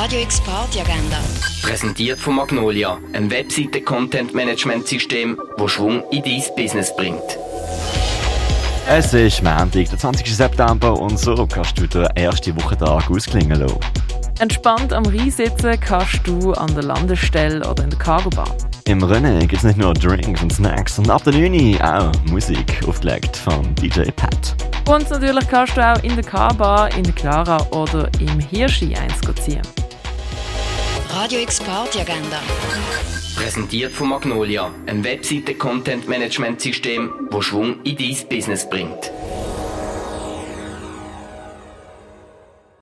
Radio X Party Agenda. Präsentiert von Magnolia, einem Webseite-Content-Management-System, das Schwung in dein Business bringt. Es ist Montag, der 20. September und so kannst du den ersten Wochentag ausklingen lassen. Entspannt am Rhein sitzen kannst du an der Landestelle oder in der Cargobar. Im Rennen gibt es nicht nur Drinks und Snacks, sondern ab der 9 auch Musik, aufgelegt von DJ Pat. Und natürlich kannst du auch in der Carbar, in der Clara oder im Hirschi eins ziehen. Radio X Party Agenda. Präsentiert von Magnolia, einem Webseite-Content-Management-System, das Schwung in dein Business bringt.